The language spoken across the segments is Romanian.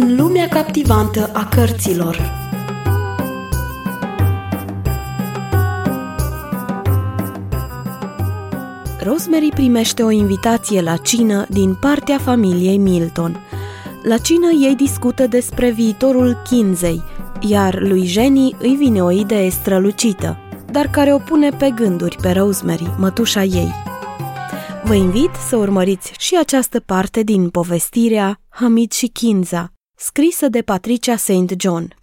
În lumea captivantă a cărților Rosemary primește o invitație la cină din partea familiei Milton. La cină ei discută despre viitorul Kinzei, iar lui Jenny îi vine o idee strălucită, dar care o pune pe gânduri pe Rosemary, mătușa ei. Vă invit să urmăriți și această parte din povestirea Hamid și Kinza, scrisă de Patricia St. John.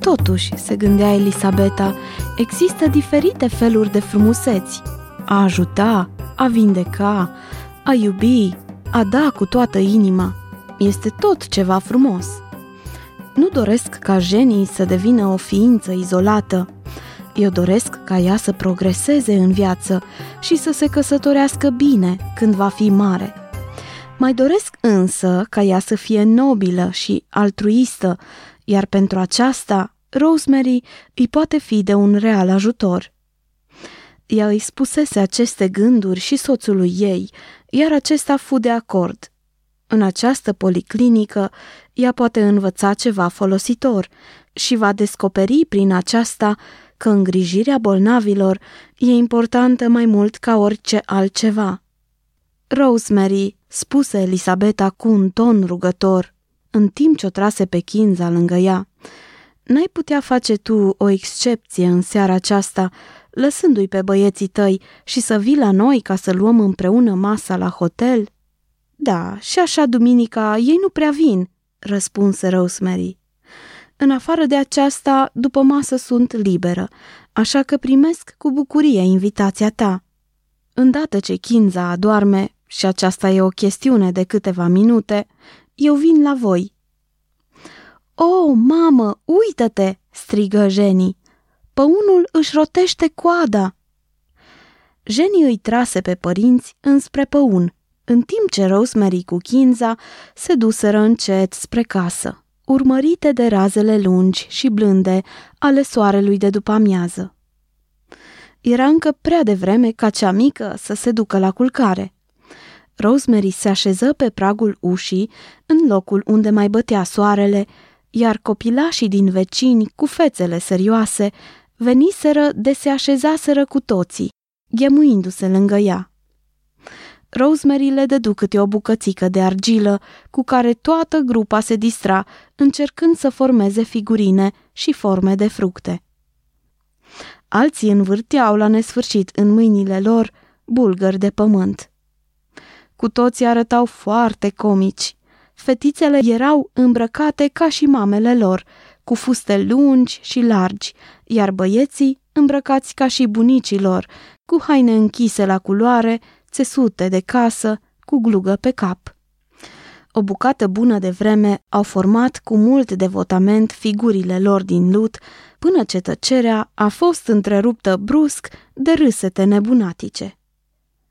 Totuși, se gândea Elisabeta, există diferite feluri de frumuseți. A ajuta, a vindeca, a iubi, a da cu toată inima. Este tot ceva frumos. Nu doresc ca genii să devină o ființă izolată. Eu doresc ca ea să progreseze în viață și să se căsătorească bine când va fi mare. Mai doresc însă ca ea să fie nobilă și altruistă, iar pentru aceasta Rosemary îi poate fi de un real ajutor. Ea îi spusese aceste gânduri și soțului ei, iar acesta fu de acord. În această policlinică, ea poate învăța ceva folositor și va descoperi prin aceasta că îngrijirea bolnavilor e importantă mai mult ca orice altceva. Rosemary, spuse Elisabeta cu un ton rugător, în timp ce o trase pe chinza lângă ea, N-ai putea face tu o excepție în seara aceasta, lăsându-i pe băieții tăi și să vii la noi ca să luăm împreună masa la hotel? Da, și așa duminica ei nu prea vin, răspunse Rosemary. În afară de aceasta, după masă sunt liberă, așa că primesc cu bucurie invitația ta. Îndată ce Kinza adorme, și aceasta e o chestiune de câteva minute, eu vin la voi Oh, mamă, uită-te!" strigă Jenny. Păunul își rotește coada!" Jenny îi trase pe părinți înspre păun, în timp ce Rosemary cu Kinza se duseră încet spre casă, urmărite de razele lungi și blânde ale soarelui de după amiază. Era încă prea devreme ca cea mică să se ducă la culcare. Rosemary se așeză pe pragul ușii, în locul unde mai bătea soarele, iar copilașii din vecini, cu fețele serioase, veniseră de se așezaseră cu toții, ghemuindu-se lângă ea. Rosemary le dădu câte o bucățică de argilă, cu care toată grupa se distra, încercând să formeze figurine și forme de fructe. Alții învârteau la nesfârșit în mâinile lor bulgări de pământ. Cu toții arătau foarte comici, Fetițele erau îmbrăcate ca și mamele lor, cu fuste lungi și largi, iar băieții îmbrăcați ca și bunicii lor, cu haine închise la culoare, țesute de casă, cu glugă pe cap. O bucată bună de vreme au format cu mult devotament figurile lor din lut, până ce tăcerea a fost întreruptă brusc de râsete nebunatice.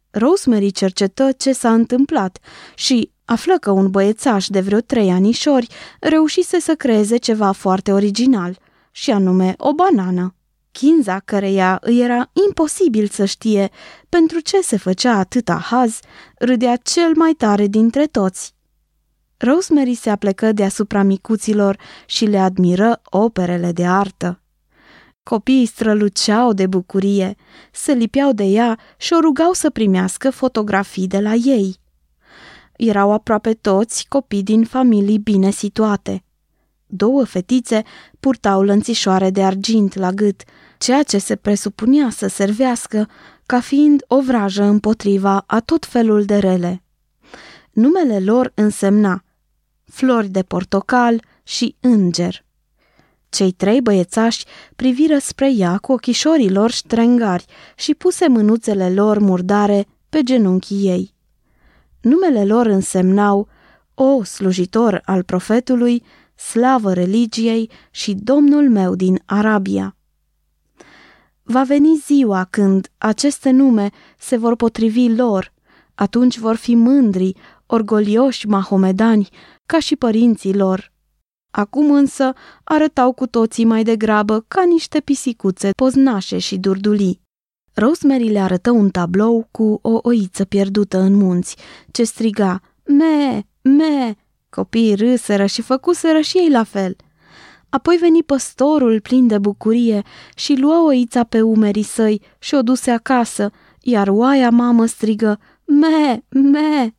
Rosemary cercetă ce s-a întâmplat și, Află că un băiețaș de vreo trei anișori reușise să creeze ceva foarte original, și anume o banană. Chinza, căreia îi era imposibil să știe pentru ce se făcea atâta haz, râdea cel mai tare dintre toți. Rosemary se aplecă deasupra micuților și le admiră operele de artă. Copiii străluceau de bucurie, se lipeau de ea și o rugau să primească fotografii de la ei erau aproape toți copii din familii bine situate. Două fetițe purtau lănțișoare de argint la gât, ceea ce se presupunea să servească ca fiind o vrajă împotriva a tot felul de rele. Numele lor însemna flori de portocal și înger. Cei trei băiețași priviră spre ea cu ochișorii lor ștrengari și puse mânuțele lor murdare pe genunchii ei. Numele lor însemnau O slujitor al profetului, slavă religiei și domnul meu din Arabia. Va veni ziua când aceste nume se vor potrivi lor, atunci vor fi mândri, orgolioși mahomedani, ca și părinții lor. Acum însă arătau cu toții mai degrabă ca niște pisicuțe poznașe și durdulii. Rosemary le arătă un tablou cu o oiță pierdută în munți, ce striga, me, me, copiii râseră și făcuseră și ei la fel. Apoi veni păstorul plin de bucurie și luă oița pe umerii săi și o duse acasă, iar oaia mamă strigă, me, me.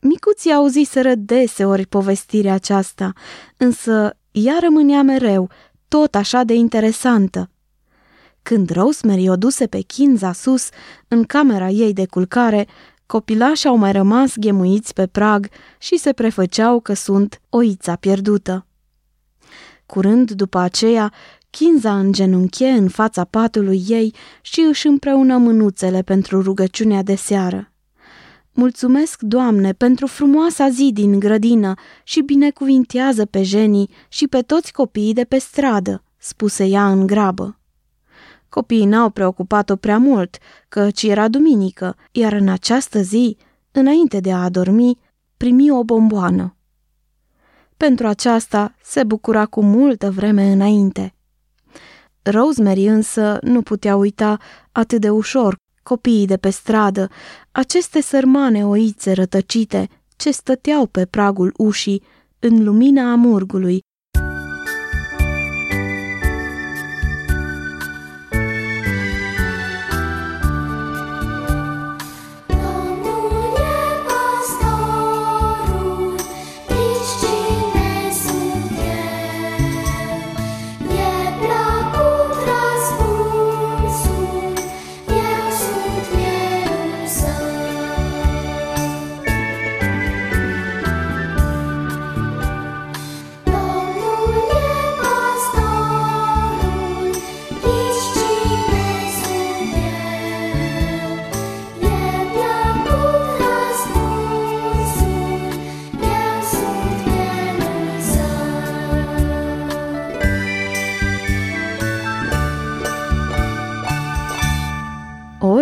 Micuții auziseră deseori povestirea aceasta, însă ea rămânea mereu, tot așa de interesantă. Când Rosemary o duse pe Kinza sus, în camera ei de culcare, copilașii au mai rămas ghemuiți pe prag și se prefăceau că sunt oița pierdută. Curând după aceea, Kinza îngenunche în fața patului ei și își împreună mânuțele pentru rugăciunea de seară. Mulțumesc, Doamne, pentru frumoasa zi din grădină și binecuvintează pe Jenny și pe toți copiii de pe stradă, spuse ea în grabă. Copiii n-au preocupat-o prea mult, căci era duminică, iar în această zi, înainte de a adormi, primi o bomboană. Pentru aceasta se bucura cu multă vreme înainte. Rosemary însă nu putea uita atât de ușor copiii de pe stradă, aceste sărmane oițe rătăcite ce stăteau pe pragul ușii în lumina amurgului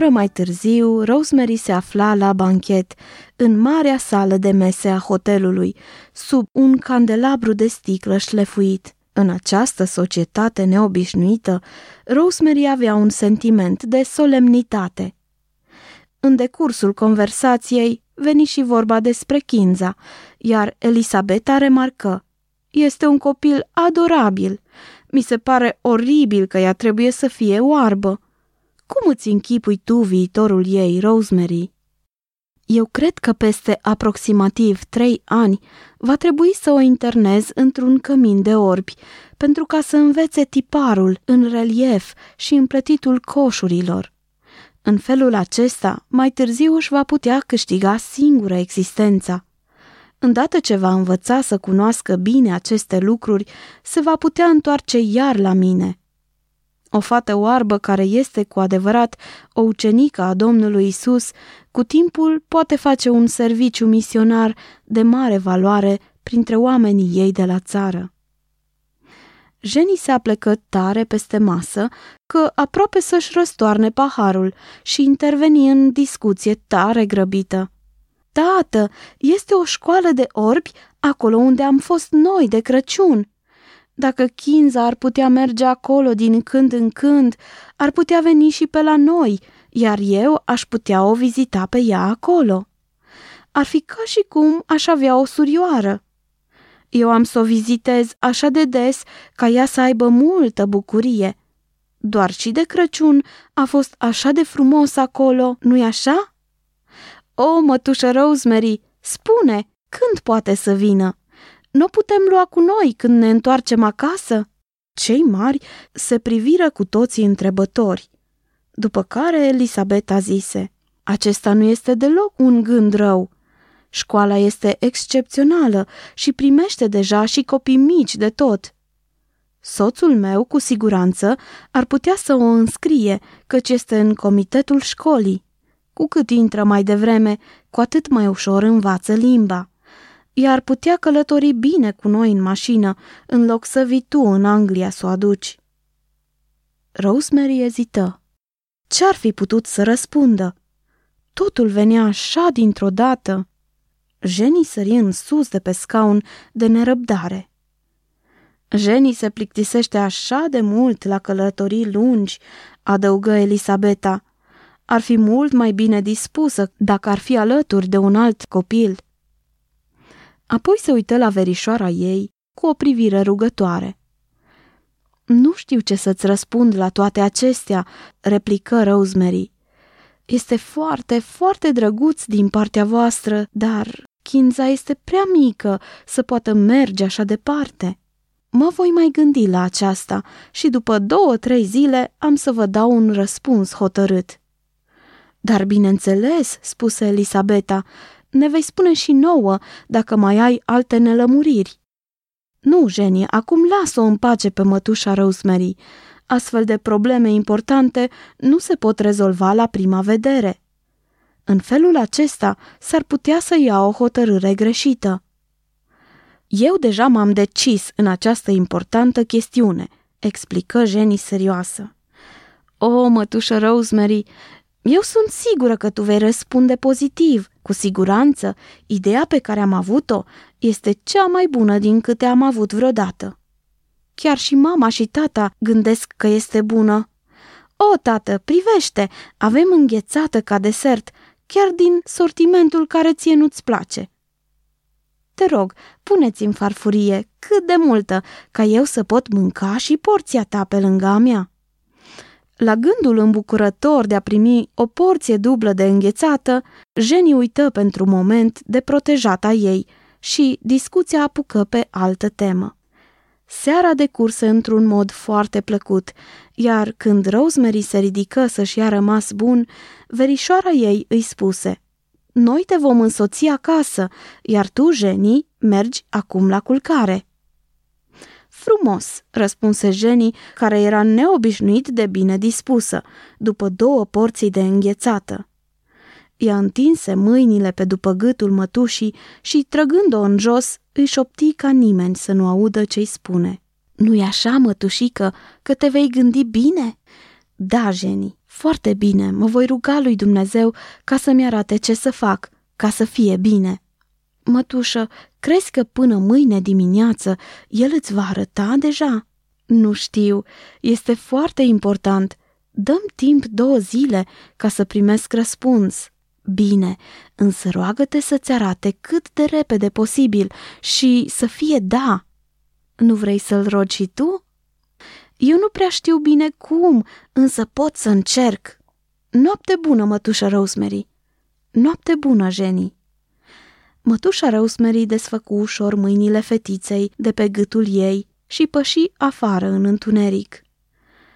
oră mai târziu, Rosemary se afla la banchet, în marea sală de mese a hotelului, sub un candelabru de sticlă șlefuit. În această societate neobișnuită, Rosemary avea un sentiment de solemnitate. În decursul conversației veni și vorba despre Kinza, iar Elisabeta remarcă Este un copil adorabil. Mi se pare oribil că ea trebuie să fie oarbă. Cum îți închipui tu viitorul ei, Rosemary? Eu cred că peste aproximativ trei ani va trebui să o internez într-un cămin de orbi, pentru ca să învețe tiparul în relief și împletitul coșurilor. În felul acesta, mai târziu își va putea câștiga singură existența. Îndată ce va învăța să cunoască bine aceste lucruri, se va putea întoarce iar la mine – o fată oarbă care este cu adevărat o ucenică a Domnului Isus, cu timpul poate face un serviciu misionar de mare valoare printre oamenii ei de la țară. Jenny se aplecă tare peste masă că aproape să-și răstoarne paharul și interveni în discuție tare grăbită. Tată, este o școală de orbi acolo unde am fost noi de Crăciun. Dacă Kinza ar putea merge acolo din când în când, ar putea veni și pe la noi, iar eu aș putea o vizita pe ea acolo. Ar fi ca și cum aș avea o surioară. Eu am să o vizitez așa de des ca ea să aibă multă bucurie. Doar și de Crăciun a fost așa de frumos acolo, nu-i așa? O, mătușă Rosemary, spune, când poate să vină? Nu putem lua cu noi când ne întoarcem acasă? Cei mari se priviră cu toții întrebători, după care Elisabeta zise, acesta nu este deloc un gând rău. Școala este excepțională și primește deja și copii mici de tot. Soțul meu, cu siguranță, ar putea să o înscrie, căci este în comitetul școlii. Cu cât intră mai devreme, cu atât mai ușor învață limba iar putea călători bine cu noi în mașină, în loc să vii tu în Anglia să o aduci. Rosemary ezită. Ce-ar fi putut să răspundă? Totul venea așa dintr-o dată. Jenny sări în sus de pe scaun de nerăbdare. Jenny se plictisește așa de mult la călătorii lungi, adăugă Elisabeta. Ar fi mult mai bine dispusă dacă ar fi alături de un alt copil. Apoi se uită la verișoara ei cu o privire rugătoare. Nu știu ce să-ți răspund la toate acestea, replică Rosemary. Este foarte, foarte drăguț din partea voastră, dar Chinza este prea mică să poată merge așa departe. Mă voi mai gândi la aceasta și după două-trei zile am să vă dau un răspuns hotărât. Dar bineînțeles, spuse Elisabeta, ne vei spune și nouă dacă mai ai alte nelămuriri. Nu, Jenny, acum las-o în pace pe mătușa Rosemary. Astfel de probleme importante nu se pot rezolva la prima vedere. În felul acesta s-ar putea să ia o hotărâre greșită. Eu deja m-am decis în această importantă chestiune, explică Jenny serioasă. O, mătușă Rosemary, eu sunt sigură că tu vei răspunde pozitiv. Cu siguranță, ideea pe care am avut-o este cea mai bună din câte am avut vreodată. Chiar și mama și tata gândesc că este bună. O, tată, privește, avem înghețată ca desert, chiar din sortimentul care ție nu-ți place. Te rog, puneți în farfurie cât de multă, ca eu să pot mânca și porția ta pe lângă a mea. La gândul îmbucurător de a primi o porție dublă de înghețată, Jenny uită pentru moment de protejata ei și discuția apucă pe altă temă. Seara decurse într-un mod foarte plăcut, iar când Rosemary se ridică să-și ia rămas bun, verișoara ei îi spuse Noi te vom însoți acasă, iar tu, Jenny, mergi acum la culcare. Frumos, răspunse Jenny, care era neobișnuit de bine dispusă, după două porții de înghețată. Ea întinse mâinile pe după gâtul mătușii și, trăgând-o în jos, își șopti ca nimeni să nu audă ce-i spune. Nu-i așa, mătușică, că te vei gândi bine?" Da, Jenny, foarte bine, mă voi ruga lui Dumnezeu ca să-mi arate ce să fac, ca să fie bine." Mătușă, crezi că până mâine dimineață el îți va arăta deja? Nu știu, este foarte important. Dăm timp două zile ca să primesc răspuns. Bine, însă roagă-te să-ți arate cât de repede posibil și să fie da. Nu vrei să-l rogi și tu? Eu nu prea știu bine cum, însă pot să încerc. Noapte bună, mătușă Rosemary. Noapte bună, Jenny. Mătușa Rosemary desfăcu ușor mâinile fetiței de pe gâtul ei și păși afară în întuneric.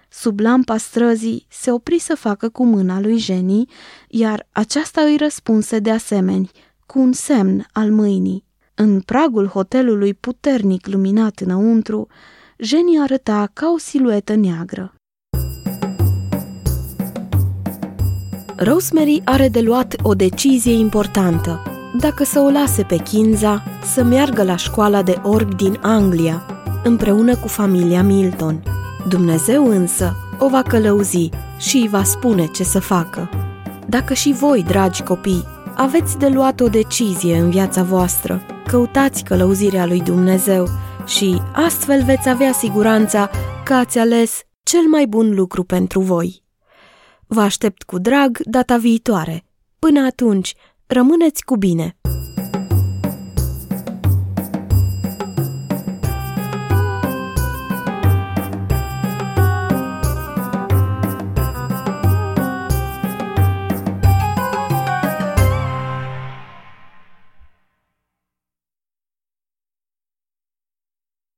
Sub lampa străzii se opri să facă cu mâna lui Jenny, iar aceasta îi răspunse de asemenea, cu un semn al mâinii. În pragul hotelului puternic luminat înăuntru, Jenny arăta ca o siluetă neagră. Rosemary are de luat o decizie importantă. Dacă să o lase pe Kinza să meargă la școala de orb din Anglia, împreună cu familia Milton. Dumnezeu însă o va călăuzi și îi va spune ce să facă. Dacă și voi, dragi copii, aveți de luat o decizie în viața voastră, căutați călăuzirea lui Dumnezeu și astfel veți avea siguranța că ați ales cel mai bun lucru pentru voi. Vă aștept cu drag data viitoare. Până atunci, rămâneți cu bine!